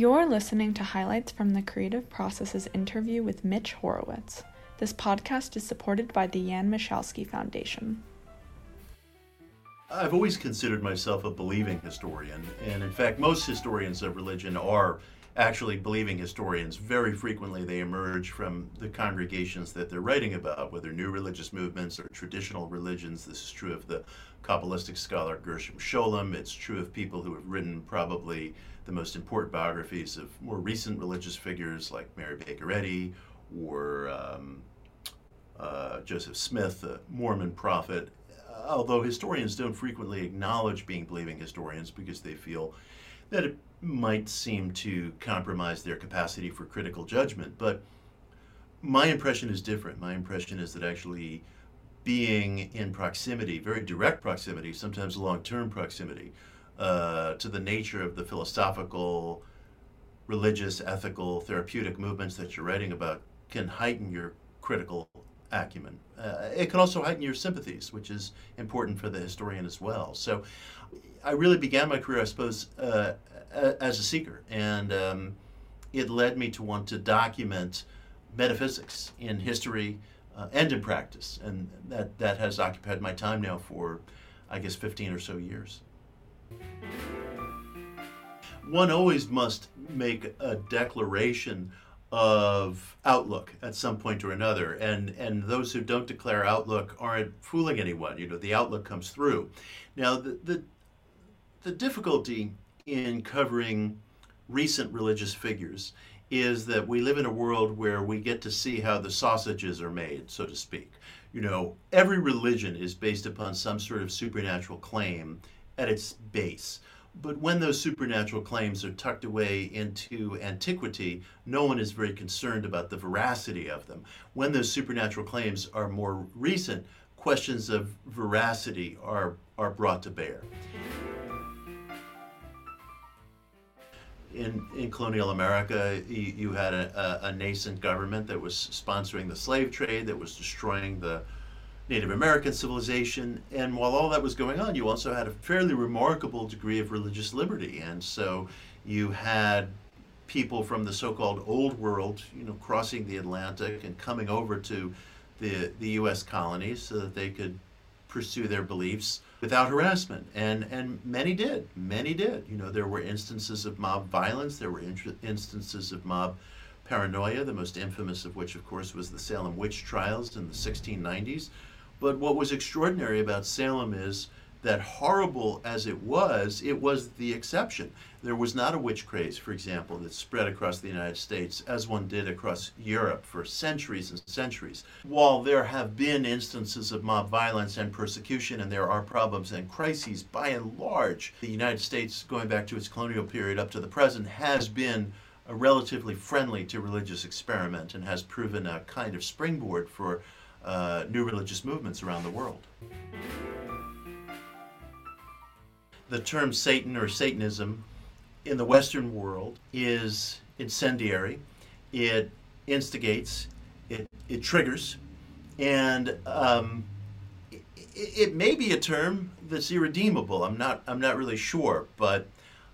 You're listening to highlights from the Creative Process's interview with Mitch Horowitz. This podcast is supported by the Jan Michalski Foundation. I've always considered myself a believing historian, and in fact, most historians of religion are actually believing historians. Very frequently, they emerge from the congregations that they're writing about, whether new religious movements or traditional religions. This is true of the Kabbalistic scholar Gershom Scholem. It's true of people who have written probably the most important biographies of more recent religious figures like Mary Baker Eddy or um, uh, Joseph Smith, the Mormon prophet. Although historians don't frequently acknowledge being believing historians because they feel that it might seem to compromise their capacity for critical judgment. But my impression is different. My impression is that actually being in proximity, very direct proximity, sometimes long term proximity, uh, to the nature of the philosophical, religious, ethical, therapeutic movements that you're writing about can heighten your critical acumen. Uh, it can also heighten your sympathies, which is important for the historian as well. So I really began my career, I suppose, uh, as a seeker, and um, it led me to want to document metaphysics in history uh, and in practice, and that, that has occupied my time now for, I guess, 15 or so years. One always must make a declaration of outlook at some point or another. And and those who don't declare outlook aren't fooling anyone. You know the outlook comes through. Now the the, the difficulty in covering recent religious figures is that we live in a world where we get to see how the sausages are made so to speak you know every religion is based upon some sort of supernatural claim at its base. But when those supernatural claims are tucked away into antiquity, no one is very concerned about the veracity of them. When those supernatural claims are more recent, questions of veracity are, are brought to bear. In, in colonial America, you, you had a, a, a nascent government that was sponsoring the slave trade, that was destroying the, Native American civilization. And while all that was going on, you also had a fairly remarkable degree of religious liberty. And so you had people from the so-called old world, you know, crossing the Atlantic and coming over to the the U.S. colonies so that they could pursue their beliefs without harassment. And and many did. Many did. You know, there were instances of mob violence. There were instances of mob paranoia. The most infamous of which, of course, was the Salem witch trials in the 1690s but what was extraordinary about Salem is that horrible as it was, it was the exception. There was not a witch craze, for example, that spread across the United States as one did across Europe for centuries and centuries. While there have been instances of mob violence and persecution, and there are problems and crises, by and large, the United States, going back to its colonial period up to the present, has been relatively friendly to religious experiment and has proven a kind of springboard for uh, new religious movements around the world. The term Satan or Satanism in the Western world is incendiary. It instigates, it, it triggers, and um, it, it may be a term that's irredeemable. I'm not, I'm not really sure, but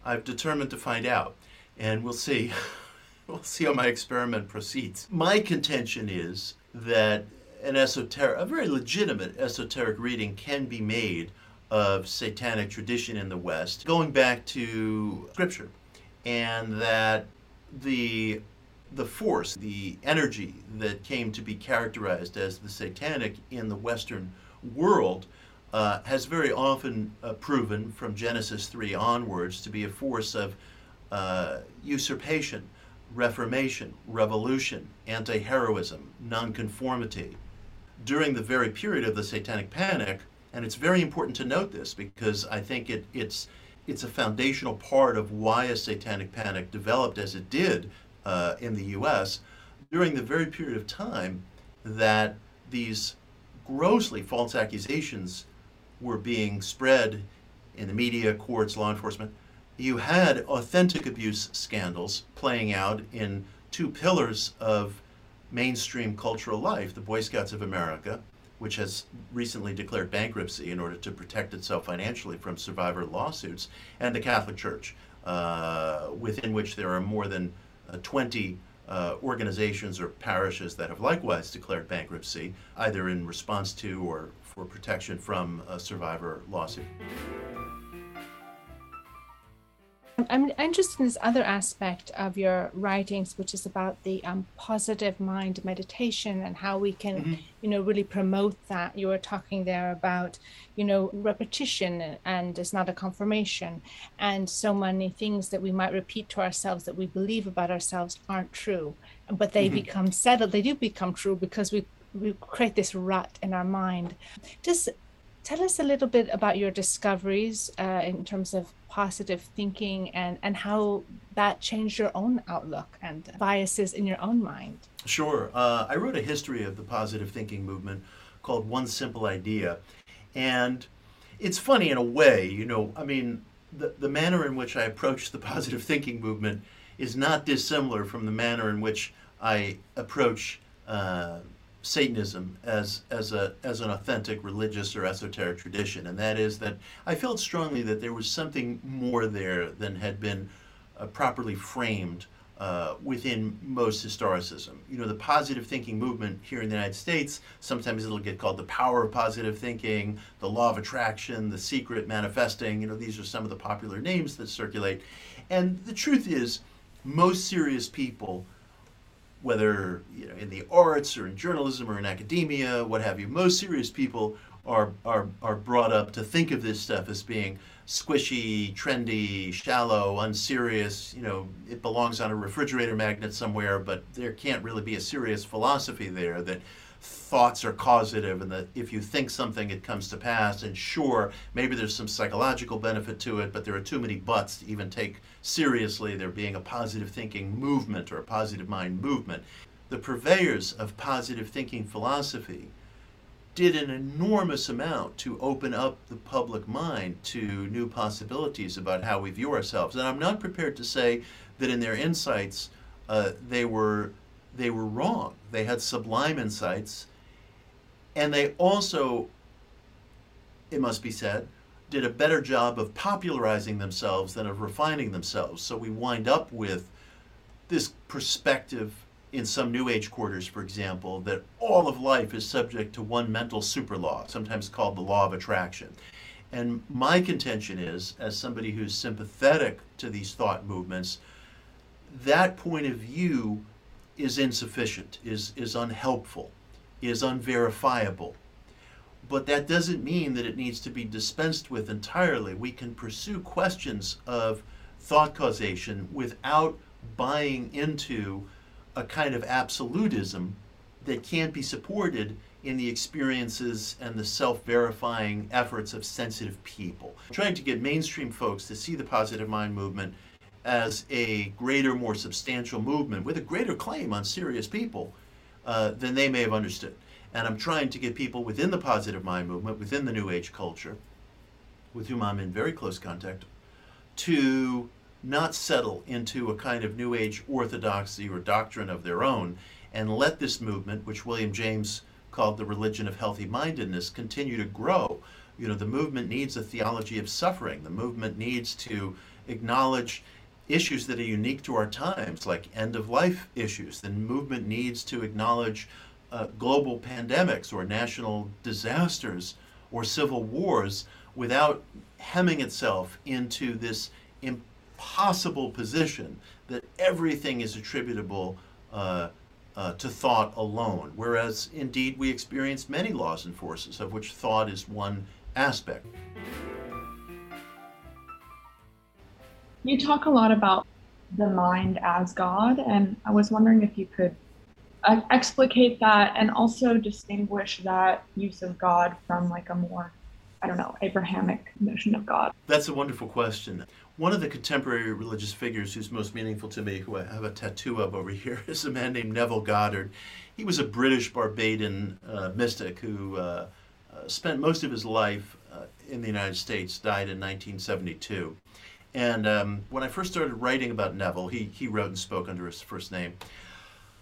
I've determined to find out, and we'll see. we'll see how my experiment proceeds. My contention is that an esoteric, a very legitimate esoteric reading can be made of satanic tradition in the West, going back to Scripture, and that the the force, the energy that came to be characterized as the satanic in the Western world uh, has very often uh, proven from Genesis 3 onwards to be a force of uh, usurpation, reformation, revolution, anti heroism, nonconformity, during the very period of the Satanic Panic. And it's very important to note this because I think it, it's, it's a foundational part of why a Satanic Panic developed as it did uh, in the US during the very period of time that these grossly false accusations were being spread in the media, courts, law enforcement. You had authentic abuse scandals playing out in two pillars of mainstream cultural life, the Boy Scouts of America, which has recently declared bankruptcy in order to protect itself financially from survivor lawsuits, and the Catholic Church. uh, within which there are more than uh, 20 uh, organizations or parishes that have likewise declared bankruptcy, either in response to or for protection from a survivor lawsuit. I'm interested in this other aspect of your writings, which is about the um, positive mind meditation and how we can, mm-hmm. you know, really promote that. You were talking there about, you know, repetition and it's not a confirmation, and so many things that we might repeat to ourselves that we believe about ourselves aren't true, but they mm-hmm. become settled. They do become true because we we create this rut in our mind. Just tell us a little bit about your discoveries uh, in terms of positive thinking and, and how that changed your own outlook and biases in your own mind. Sure. Uh, I wrote a history of the positive thinking movement called One Simple Idea. And it's funny in a way, you know, I mean, the, the manner in which I approach the positive thinking movement is not dissimilar from the manner in which I approach uh, Satanism as as a as an authentic religious or esoteric tradition, and that is that I felt strongly that there was something more there than had been uh, properly framed uh, within most historicism. You know, the positive thinking movement here in the United States, sometimes it'll get called the power of positive thinking, the law of attraction, the secret manifesting. You know, these are some of the popular names that circulate. And the truth is, most serious people whether you know in the arts or in journalism or in academia, what have you. Most serious people are are are brought up to think of this stuff as being squishy, trendy, shallow, unserious. You know, it belongs on a refrigerator magnet somewhere, but there can't really be a serious philosophy there that thoughts are causative and that if you think something it comes to pass and sure maybe there's some psychological benefit to it but there are too many buts to even take seriously. There being a positive thinking movement or a positive mind movement. The purveyors of positive thinking philosophy did an enormous amount to open up the public mind to new possibilities about how we view ourselves. And i'm not prepared to say that in their insights uh, they were they were wrong. They had sublime insights. And they also, it must be said, did a better job of popularizing themselves than of refining themselves. So we wind up with this perspective in some New Age quarters, for example, that all of life is subject to one mental super law, sometimes called the law of attraction. And my contention is, as somebody who's sympathetic to these thought movements, that point of view is insufficient, is, is unhelpful, is unverifiable. But that doesn't mean that it needs to be dispensed with entirely. We can pursue questions of thought causation without buying into a kind of absolutism that can't be supported in the experiences and the self verifying efforts of sensitive people. trying to get mainstream folks to see the positive mind movement as a greater, more substantial movement with a greater claim on serious people uh, than they may have understood. And I'm trying to get people within the positive mind movement, within the New Age culture, with whom I'm in very close contact, to not settle into a kind of New Age orthodoxy or doctrine of their own and let this movement, which William James called the religion of healthy mindedness, continue to grow. You know, the movement needs a theology of suffering. The movement needs to acknowledge issues that are unique to our times, like end of life issues. The movement needs to acknowledge uh, global pandemics or national disasters or civil wars without hemming itself into this impossible position that everything is attributable uh, uh, to thought alone, whereas indeed we experience many laws and forces, of which thought is one aspect. You talk a lot about the mind as God, and I was wondering if you could uh, explicate that and also distinguish that use of God from like a more, I don't know, Abrahamic notion of God. That's a wonderful question. One of the contemporary religious figures who's most meaningful to me, who I have a tattoo of over here, is a man named Neville Goddard. He was a British Barbadian uh, mystic who uh, uh, spent most of his life uh, in the United States, died in 1972. And um, when I first started writing about Neville, he, he wrote and spoke under his first name.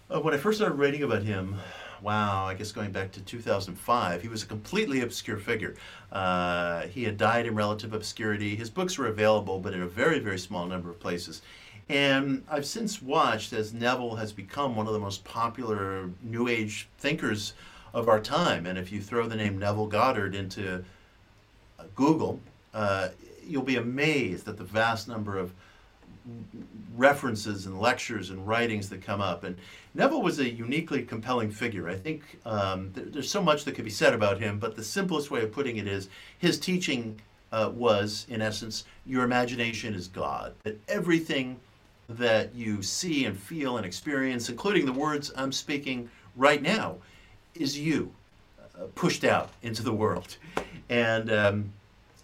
Uh, when I first started writing about him, wow, I guess going back to 2005, he was a completely obscure figure. Uh, he had died in relative obscurity. His books were available, but in a very, very small number of places. And I've since watched as Neville has become one of the most popular New Age thinkers of our time. And if you throw the name Neville Goddard into Google, uh, you'll be amazed at the vast number of references and lectures and writings that come up. And Neville was a uniquely compelling figure. I think um, there, there's so much that could be said about him, but the simplest way of putting it is his teaching uh, was, in essence, your imagination is God. That everything that you see and feel and experience, including the words I'm speaking right now, is you uh, pushed out into the world. And um,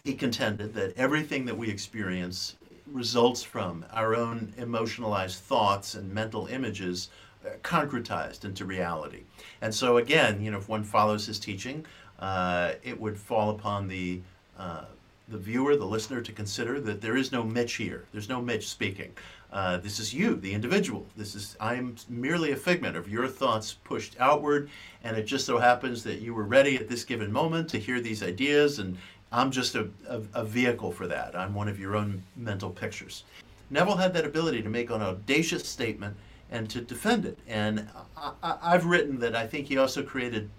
he contended that everything that we experience results from our own emotionalized thoughts and mental images uh, concretized into reality. And so, again, you know, if one follows his teaching, uh, it would fall upon the uh, the viewer, the listener, to consider that there is no Mitch here. There's no Mitch speaking. Uh, this is you, the individual. This is I'm merely a figment of your thoughts pushed outward, and it just so happens that you were ready at this given moment to hear these ideas and I'm just a, a, a, vehicle for that. I'm one of your own mental pictures. Neville had that ability to make an audacious statement and to defend it. And I, have written that I think he also created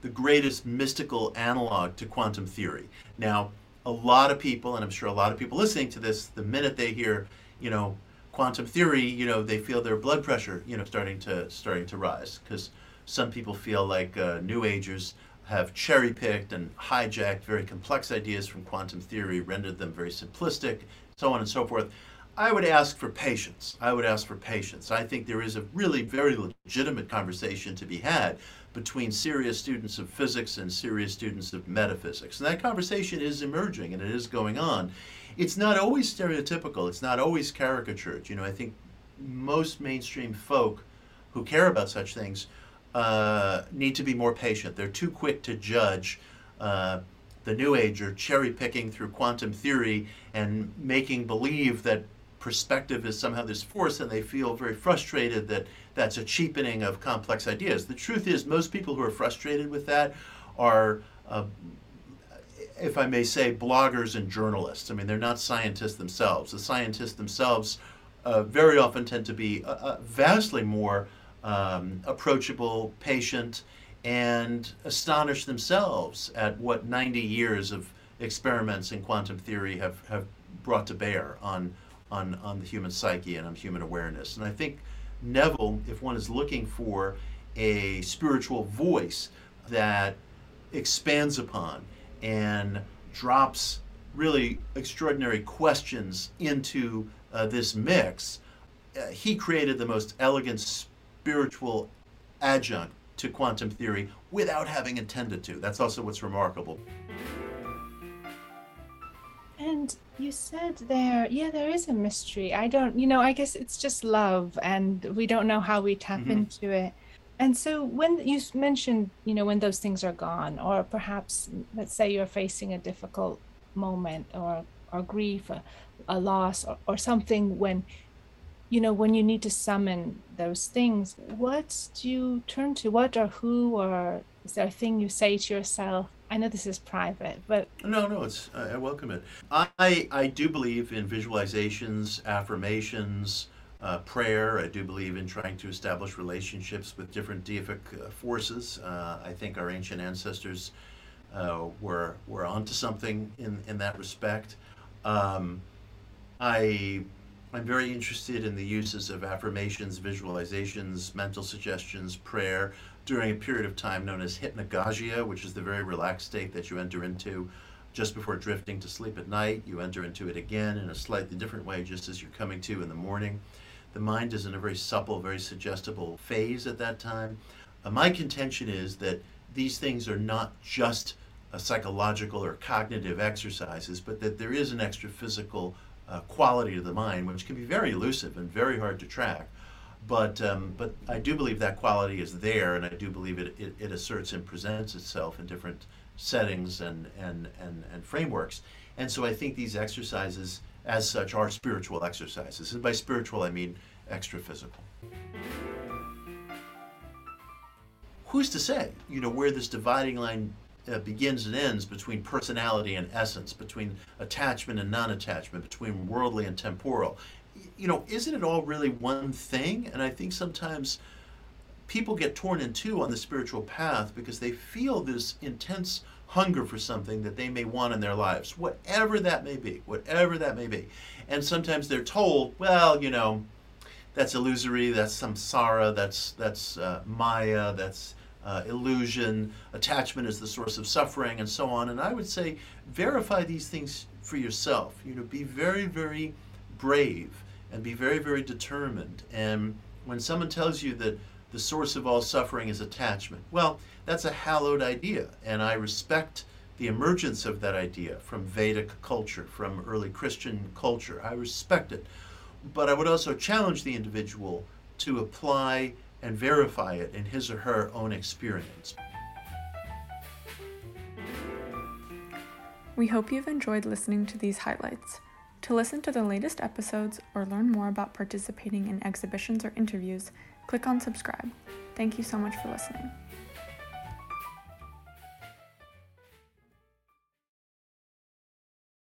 the greatest mystical analog to quantum theory. Now, a lot of people, and I'm sure a lot of people listening to this, the minute they hear, you know, quantum theory, you know, they feel their blood pressure, you know, starting to starting to rise because some people feel like uh, New Agers have cherry picked and hijacked very complex ideas from quantum theory, rendered them very simplistic, so on and so forth. I would ask for patience. I would ask for patience. I think there is a really very legitimate conversation to be had between serious students of physics and serious students of metaphysics. And that conversation is emerging and it is going on. It's not always stereotypical, it's not always caricatured. You know, I think most mainstream folk who care about such things uh, need to be more patient. They're too quick to judge uh, the New Ager cherry picking through quantum theory and making believe that perspective is somehow this force, and they feel very frustrated that that's a cheapening of complex ideas. The truth is, most people who are frustrated with that are. Uh, if I may say, bloggers and journalists. I mean, they're not scientists themselves. The scientists themselves uh, very often tend to be uh, uh vastly more um, approachable, patient, and astonish themselves at what 90 years of experiments in quantum theory have, have brought to bear on, on, on the human psyche and on human awareness. And I think Neville, if one is looking for a spiritual voice that expands upon and drops really extraordinary questions into uh, this mix, uh, he created the most elegant spiritual adjunct to quantum theory without having intended to. That's also what's remarkable. And you said there, yeah, there is a mystery. I don't, you know, I guess it's just love, and we don't know how we tap mm-hmm. into it. And so when you mentioned, you know, when those things are gone, or perhaps, let's say you're facing a difficult moment or or grief, a, a loss, or, or something when you know when you need to summon those things what do you turn to? What or who or is there a thing you say to yourself? I know this is private but no no it's i welcome it. I i do believe in visualizations affirmations uh, prayer. I do believe in trying to establish relationships with different deific uh, forces. Uh, i think our ancient ancestors uh, were were onto something in in that respect. Um, i I'm very interested in the uses of affirmations, visualizations, mental suggestions, prayer during a period of time known as hypnagogia, which is the very relaxed state that you enter into just before drifting to sleep at night. You enter into it again in a slightly different way just as you're coming to in the morning. The mind is in a very supple, very suggestible phase at that time. Uh, my contention is that these things are not just psychological or cognitive exercises, but that there is an extra physical uh, quality to the mind, which can be very elusive and very hard to track. But, um, but I do believe that quality is there, and I do believe it, it, it asserts and presents itself in different settings and, and, and, and frameworks. And so I think these exercises, as such, are spiritual exercises. And by spiritual, I mean extra physical. who's to say, you know, where this dividing line uh, begins and ends between personality and essence, between attachment and non attachment, between worldly and temporal. You know, isn't it all really one thing? And I think sometimes people get torn in two on the spiritual path because they feel this intense hunger for something that they may want in their lives, whatever that may be, whatever that may be. And sometimes they're told, well, you know, that's illusory, that's samsara, that's that's uh, maya, that's uh, illusion, attachment is the source of suffering, and so on. And I would say verify these things for yourself. You know, be very, very brave and be very, very determined. And when someone tells you that the source of all suffering is attachment, well, that's a hallowed idea, and I respect the emergence of that idea from Vedic culture, from early Christian culture. I respect it. But I would also challenge the individual to apply and verify it in his or her own experience. We hope you've enjoyed listening to these highlights. To listen to the latest episodes or learn more about participating in exhibitions or interviews, click on subscribe. Thank you so much for listening.